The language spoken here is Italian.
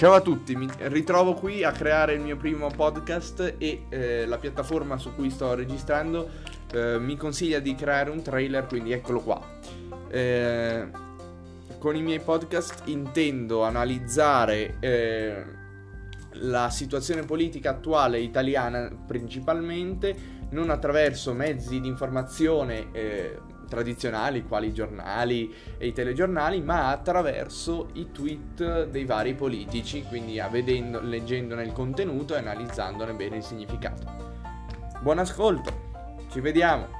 Ciao a tutti, mi ritrovo qui a creare il mio primo podcast e eh, la piattaforma su cui sto registrando eh, mi consiglia di creare un trailer, quindi eccolo qua. Eh, con i miei podcast intendo analizzare eh, la situazione politica attuale italiana principalmente, non attraverso mezzi di informazione eh, tradizionali, quali i giornali e i telegiornali, ma attraverso i tweet dei vari politici, quindi vedendo, leggendone il contenuto e analizzandone bene il significato. Buon ascolto, ci vediamo!